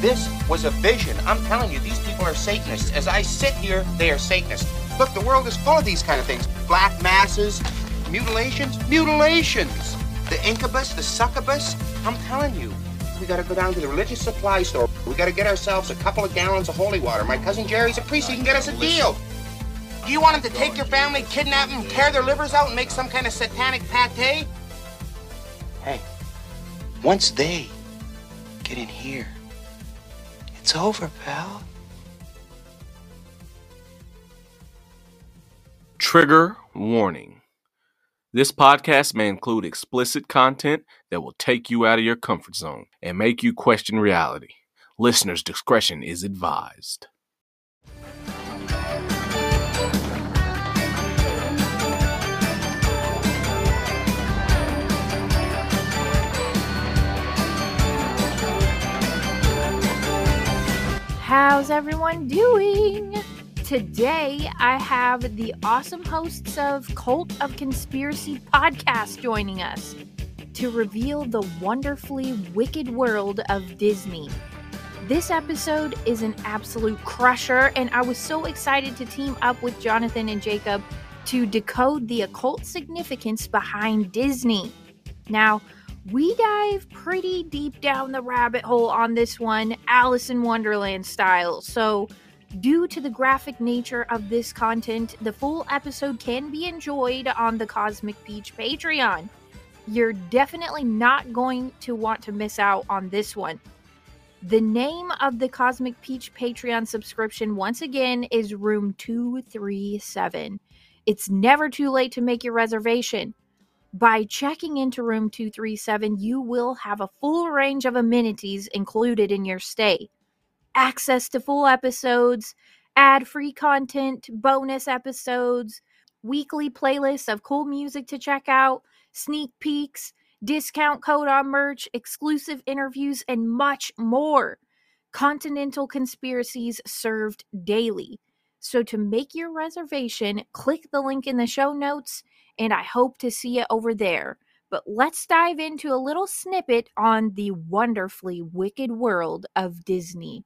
This was a vision. I'm telling you, these people are Satanists. As I sit here, they are Satanists. Look, the world is full of these kind of things. Black masses, mutilations, mutilations. The incubus, the succubus. I'm telling you, we gotta go down to the religious supply store. We gotta get ourselves a couple of gallons of holy water. My cousin Jerry's a priest. He can get us a deal. Do you want him to take your family, kidnap them, tear their livers out, and make some kind of satanic pate? Hey, once they get in here, it's over, pal. Trigger warning. This podcast may include explicit content that will take you out of your comfort zone and make you question reality. Listener's discretion is advised. How's everyone doing? Today, I have the awesome hosts of Cult of Conspiracy podcast joining us to reveal the wonderfully wicked world of Disney. This episode is an absolute crusher, and I was so excited to team up with Jonathan and Jacob to decode the occult significance behind Disney. Now, we dive pretty deep down the rabbit hole on this one, Alice in Wonderland style. So, due to the graphic nature of this content, the full episode can be enjoyed on the Cosmic Peach Patreon. You're definitely not going to want to miss out on this one. The name of the Cosmic Peach Patreon subscription, once again, is Room 237. It's never too late to make your reservation. By checking into room 237, you will have a full range of amenities included in your stay access to full episodes, ad free content, bonus episodes, weekly playlists of cool music to check out, sneak peeks, discount code on merch, exclusive interviews, and much more. Continental conspiracies served daily. So, to make your reservation, click the link in the show notes and I hope to see you over there. But let's dive into a little snippet on the wonderfully wicked world of Disney.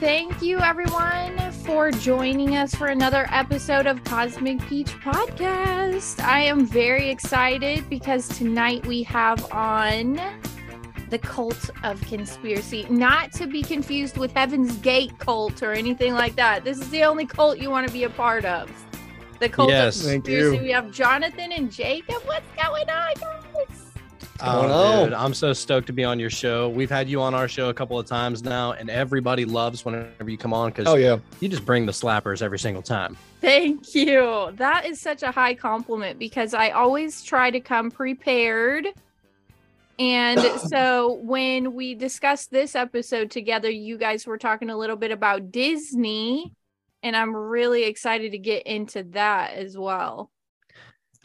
Thank you everyone for joining us for another episode of Cosmic Peach Podcast. I am very excited because tonight we have on the cult of conspiracy, not to be confused with Heaven's Gate cult or anything like that. This is the only cult you want to be a part of. The cult Yes. of Thank conspiracy. you. We have Jonathan and Jacob. What's going on, guys? Oh, Oh. dude, I'm so stoked to be on your show. We've had you on our show a couple of times now, and everybody loves whenever you come on because Oh yeah. you just bring the slappers every single time. Thank you. That is such a high compliment because I always try to come prepared. And so when we discussed this episode together, you guys were talking a little bit about Disney, and I'm really excited to get into that as well.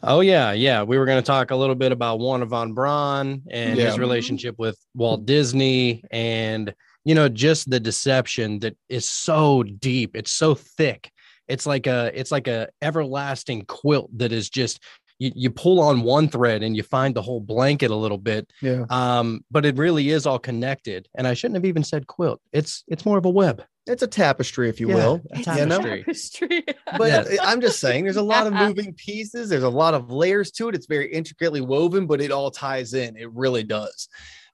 Oh yeah, yeah. We were going to talk a little bit about Wernher von Braun and his relationship with Walt Disney, and you know, just the deception that is so deep. It's so thick. It's like a, it's like a everlasting quilt that is just. You, you pull on one thread and you find the whole blanket a little bit Yeah. um but it really is all connected and i shouldn't have even said quilt it's it's more of a web It's a tapestry, if you Yeah, will. a It's You know? tapestry. tapestry. But Yeah. I'm just saying there's a lot of moving pieces. There's a lot of layers to it. It's very intricately woven, but it all ties in. It really does.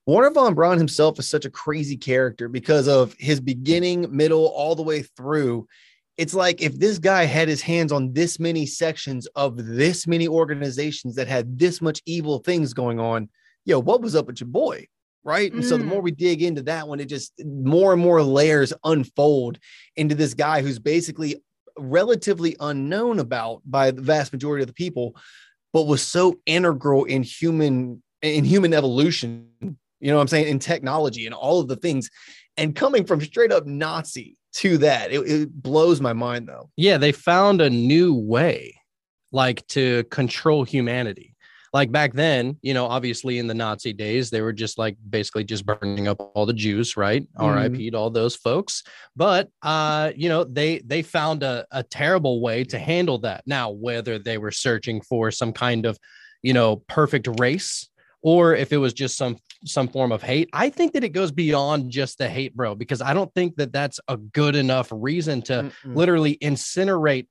Wernher von Braun himself is such a crazy character because of his beginning, middle, all the way through. It's like if this guy had his hands on this many sections of this many organizations that had this much evil things going on, yo, what was up with your boy? Right. And so the Mm. more we dig into that one, it just more and more layers unfold into this guy who's basically relatively unknown about by the vast majority of the people, but was so integral in human in human evolution. You know what I'm saying? In technology and all of the things. And coming from straight up Nazi to that, it, it blows my mind though. Yeah, they found a new way, like to control humanity. Like back then, you know, obviously in the Nazi days, they were just like basically just burning up all the Jews, right? Mhm. RIP to all those folks. But uh, you know, they they found a, a terrible way to handle that. Now, whether they were searching for some kind of, you know, perfect race or if it was just some some form of hate i think that it goes beyond just the hate bro because i don't think that that's a good enough reason to Mm-mm. literally incinerate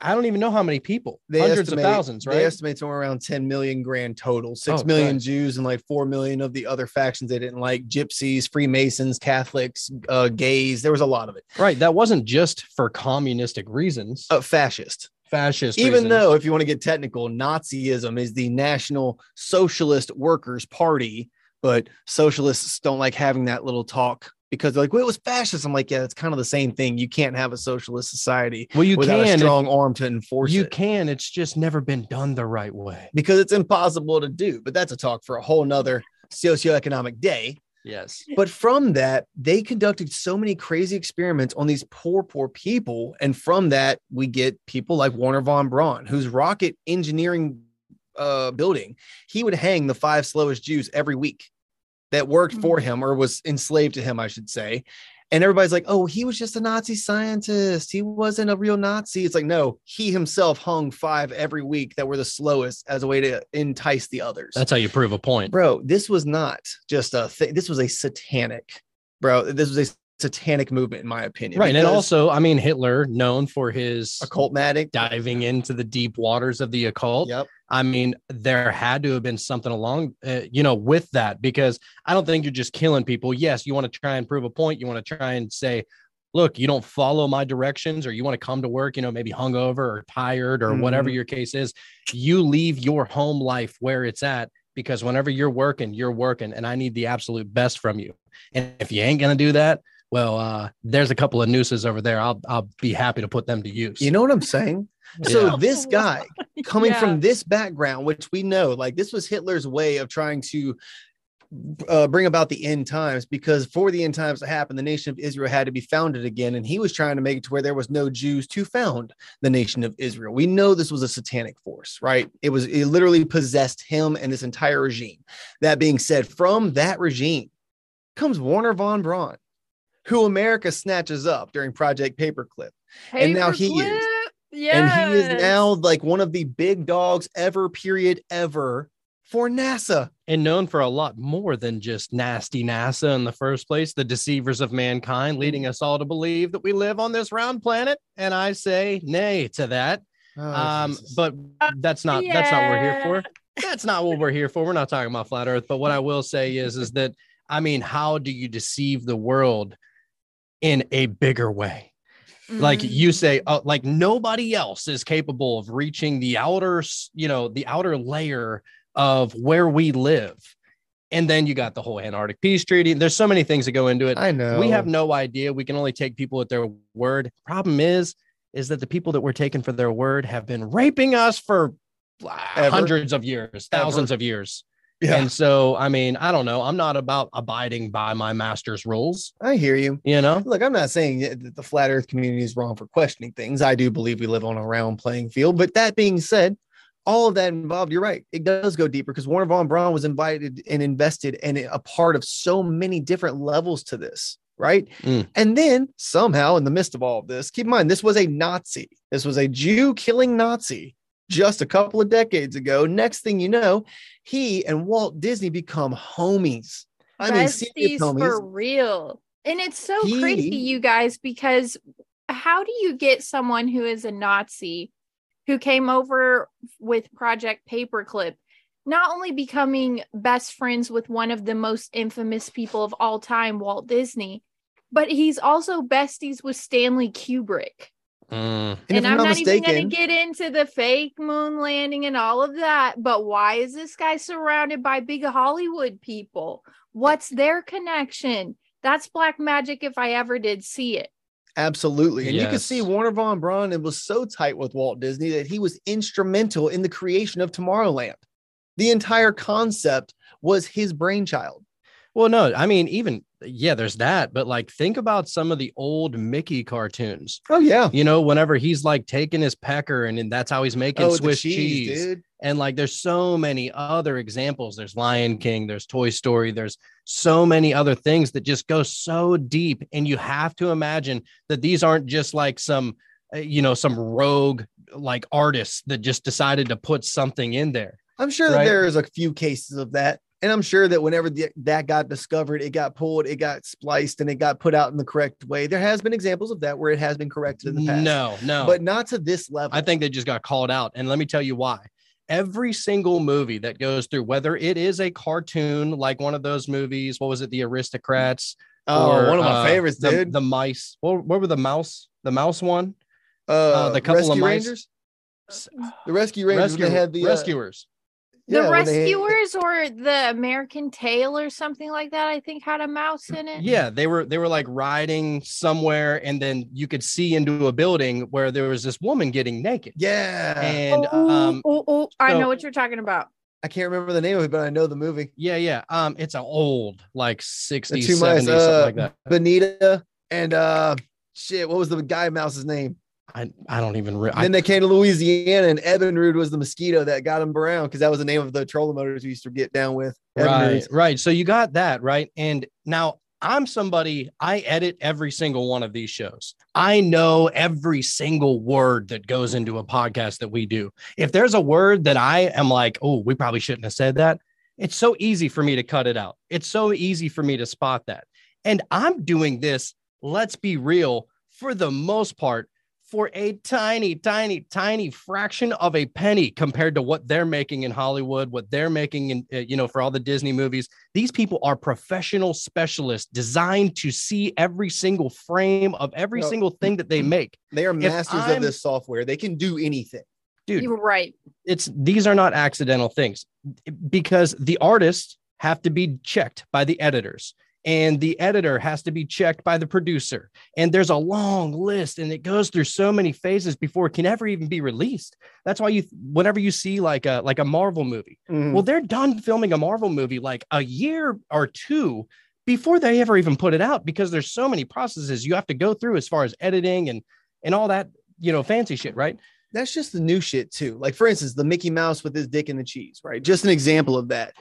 i don't even know how many people They hundreds estimate- of thousands right? They estimate somewhere around 10 million grand total, Six Oh, million. Jews and like 4 million of the other factions they didn't like gypsies, Freemasons, Catholics, uh, gays. There was a lot of it. right that wasn't just for communistic reasons Uh, fascist. fascist Even reasons. though, if you want to get technical, Nazism is the National Socialist Workers Party, but socialists don't like having that little talk because they're like, well, it was fascist. I'm like, yeah, it's kind of the same thing. You can't have a socialist society well you without a can strong arm to enforce you it. can it's just never been done the right way because it's impossible to do. But that's a talk for a whole nother socioeconomic day. yes But from that, they conducted so many crazy experiments on these poor, poor people. And from that, we get people like Wernher von Braun, whose rocket engineering uh, building, he would hang the five slowest Jews every week that worked for mm-hmm. him or was enslaved to him, I should say. And everybody's like, oh, he was just a Nazi scientist. He wasn't a real Nazi. It's like, no, he himself hung five every week that were the slowest as a way to entice the others that's how you prove a point bro this was not just a thing this was a satanic bro this was a satanic movement in my opinion right and also i mean hitler known for his occultmatic diving into the deep waters of the occult yep I mean, there had to have been something along, uh, you know, with that because I don't think you're just killing people. Yes, you want to try and prove a point. You want to try and say, look, you don't follow my directions, or you want to come to work, you know, maybe hungover or tired or whatever Mhm. your case is. You leave your home life where it's at because whenever you're working, you're working, and I need the absolute best from you. And if you ain't gonna do that, well, uh, there's a couple of nooses over there. I'll I'll be happy to put them to use. you know what i'm saying so Yeah. this guy coming Yeah. from this background which we know like this was hitler's way of trying to uh, bring about the end times because for the end times to happen the nation of israel had to be founded again and he was trying to make it to where there was no jews to found the nation of israel we know this was a satanic force right it was it literally possessed him and this entire regime that being said from that regime comes wernher von braun who america snatches up during project paperclip And now he is. Paperclip. and he is now like one of the big dogs ever period ever for nasa and known for a lot more than just nasty NASA in the first place, the deceivers of mankind, leading us all to believe that we live on this round planet. And I say nay to that. Oh, Um, but that's not that's not what we're here for. That's not what we're here for. We're not talking about flat Earth. But what I will say is, is that I mean, how do you deceive the world in a bigger way? like Mm. you say uh, like nobody else is capable of reaching the outer you know the outer layer of where we live. And then you got the whole antarctic peace treaty. There's so many things that go into it. I know. We have no idea. We can only take people at their word. Problem is is that the people that we're taking for their word have been raping us for uh, Ever. hundreds of years thousands of years yeah. And so i mean i don't know i'm not about abiding by my master's rules. I hear you. You know? Look i'm not saying that the flat earth community is wrong for questioning things. I do believe we live on a round playing field. But that being said all of that involved you're right it does go deeper because wernher von braun was invited and invested and a part of so many different levels to this right? Mm. and then somehow in the midst of all of this keep in mind this was a nazi. This was a jew killing nazi just a couple of decades ago next thing you know he and walt disney become homies i mean serious besties homies for real. And it's so He- crazy, you guys, because how do you get someone who is a Nazi who came over with Project Paperclip, not only becoming best friends with one of the most infamous people of all time, Walt Disney, but he's also besties with Stanley Kubrick. Mm. and, if And, I'm not, even mistaken, going to get into the fake moon landing and all of that. But why is this guy surrounded by big Hollywood people? What's their connection? That's black magic if I ever did see it. Absolutely. And you can see Wernher Von Braun it was so tight with Walt Disney that he was instrumental in the creation of Tomorrowland. The entire concept was his brainchild. Well, no, I mean, even yeah, there's that, but like think about some of the old Mickey cartoons. Oh yeah. You know, whenever he's like taking his pecker and, and that's how he's making Oh, Swiss cheese. dude. And like there's so many other examples. There's Lion King, there's Toy Story, there's so many other things that just go so deep. And you have to imagine that these aren't just like some, uh, you know, some rogue like artists that just decided to put something in there. I'm sure that Right. there's a few cases of that. And I'm sure that whenever the, that got discovered, it got pulled, it got spliced, and it got put out in the correct way. There has been examples of that where it has been corrected in the past. No, no. But not to this level. I think they just got called out. And let me tell you why. Every single movie that goes through, whether it is a cartoon like one of those movies, what was it, The Aristocrats? oh, or, one of my uh, favorites, the, dude. The mice. What, what were the mouse? The mouse one? uh, the couple of Rescue mice- Rangers. The Rescue Rangers. Rescue, they had the uh, rescuers. yeah, the they had- rescuers or the American Tail or something like that. I think had a mouse in it. Yeah, they were they were like riding somewhere, and then you could see into a building where there was this woman getting naked. yeah. And oh, um, oh, oh, I so- know what you're talking about. I can't remember the name of it, but I know the movie. yeah, yeah. Um, it's an old like 60s, The two 70s, mice, something uh, like that. Benita and uh shit, what was the guy mouse's name? I, I don't even re- then they came to Louisiana, and Evinrude was the mosquito that got him brown because that was the name of the trolling motors we used to get down with. right right. So you got that right? And now i'm somebody i edit every single one of these shows. I know every single word that goes into a podcast that we do. If there's a word that i am like oh we probably shouldn't have said that it's so easy for me to cut it out. It's so easy for me to spot that. And i'm doing this let's be real for the most part for a tiny, tiny, tiny fraction of a penny compared to what they're making in Hollywood, what they're making in, uh, you know, for all the Disney movies. These people are professional specialists designed to see every single frame of every No. single thing that they make. They are masters of this software. They can do anything. Dude, You're right. it's these are not accidental things because the artists have to be checked by the editors and the editor has to be checked by the producer and there's a long list and it goes through so many phases before it can ever even be released that's why you whenever you see like a like a marvel movie Mhm. well they're done filming a marvel movie like a year or two before they ever even put it out because there's so many processes you have to go through as far as editing and and all that you know fancy shit right that's just the new shit too. Like for instance, the Mickey Mouse with his dick in the cheese, right? Just an example of that.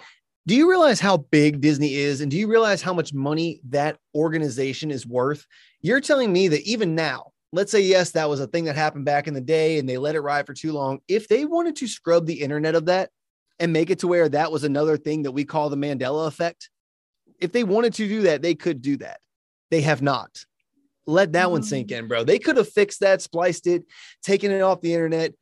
Do you realize how big Disney is, and do you realize how much money that organization is worth? You're telling me that even now, let's say yes, that was a thing that happened back in the day, and they let it ride for too long. If they wanted to scrub the internet of that and make it to where that was another thing that we call the Mandela effect, if they wanted to do that, they could do that. They have not. Let that one sink mm. in, bro. They could have fixed that, spliced it, taken it off the internet,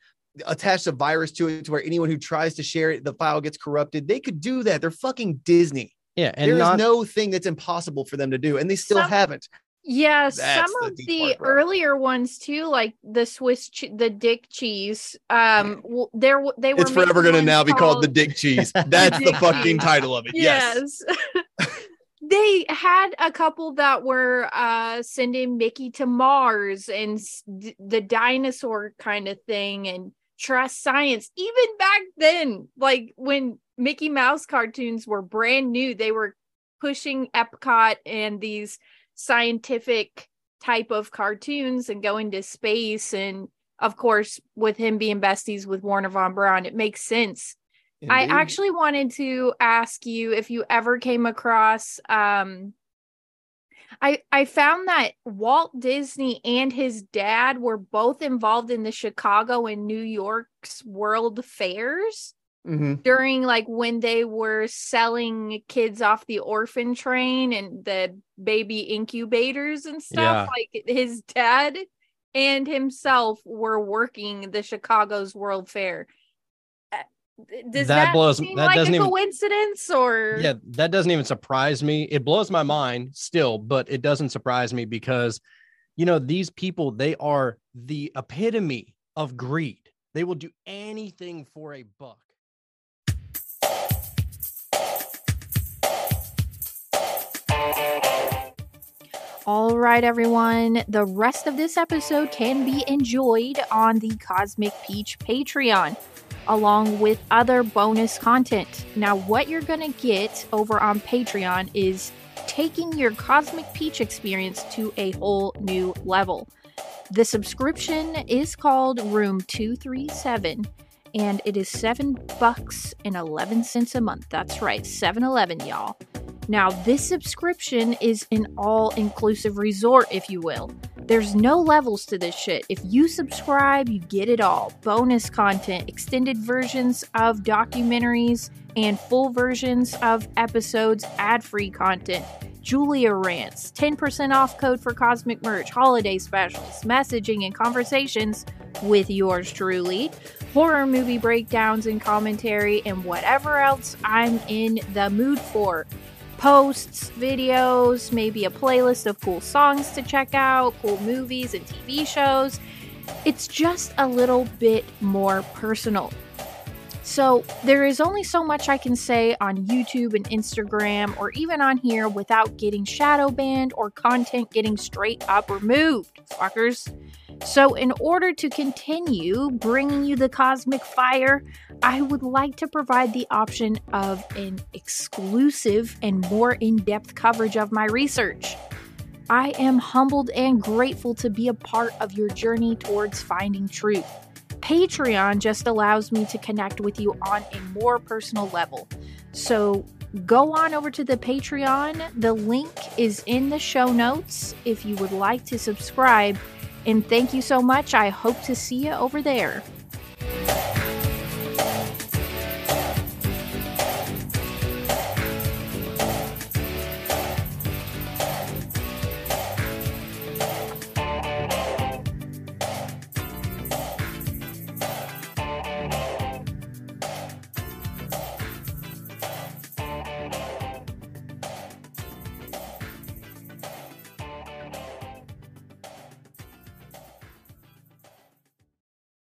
attached a virus to it to where anyone who tries to share it, the file gets corrupted. They could do that. They're fucking Disney. yeah and There is not no thing that's impossible for them to do, and they still Some- haven't. Yeah, That's some of deep the part, earlier ones too, like the Swiss, che- the Dick cheese. Um, w- there w- they were. It's forever going to ones now be called the Dick Cheese. That's the Dick fucking Cheese. title of it. Yes. Yes. they had a couple that were uh sending Mickey to Mars and s- d- the dinosaur kind of thing and trust science. Even back then, like when Mickey Mouse cartoons were brand new, they were pushing Epcot and these scientific type of cartoons and going to space. And of course with him being besties with Wernher von Braun it makes sense. I actually wanted to ask you if you ever came across um I I found that Walt Disney and his dad were both involved in the Chicago and New York's World Fairs Mhm. during like when they were selling kids off the orphan train and the baby incubators and stuff like his dad and himself were working the Chicago's World Fair. Does That that, blows- seem that like doesn't a even- coincidence or yeah that doesn't even surprise me it blows my mind still but it doesn't surprise me because you know these people they are the epitome of greed they will do anything for a buck All right, everyone. The rest of this episode can be enjoyed on the Cosmic Peach Patreon. Along with other bonus content. Now, what you're going to get over on Patreon is taking your Cosmic Peach experience to a whole new level. The subscription is called Room 237 and it is 7 bucks and 11 cents a month. That's right, 7-Eleven, y'all. Now, this subscription is an all-inclusive resort, if you will. There's no levels to this shit. If you subscribe, you get it all. Bonus content, extended versions of documentaries, and full versions of episodes, ad-free content. Julia rants, 10% off code for cosmic merch, holiday specials, messaging and conversations with yours truly, horror movie breakdowns and commentary, and whatever else I'm in the mood for. Posts, videos, maybe a playlist of cool songs to check out, cool movies and TV shows. It's just a little bit more personal. So, there is only so much I can say on YouTube and Instagram or even on here without getting shadow banned or content getting straight up removed, fuckers. So, in order to continue bringing you the cosmic fire, I would like to provide the option of an exclusive and more in depth coverage of my research. I am humbled and grateful to be a part of your journey towards finding truth. Patreon just allows me to connect with you on a more personal level. So go on over to the Patreon. The link is in the show notes if you would like to subscribe. And thank you so much. I hope to see you over there.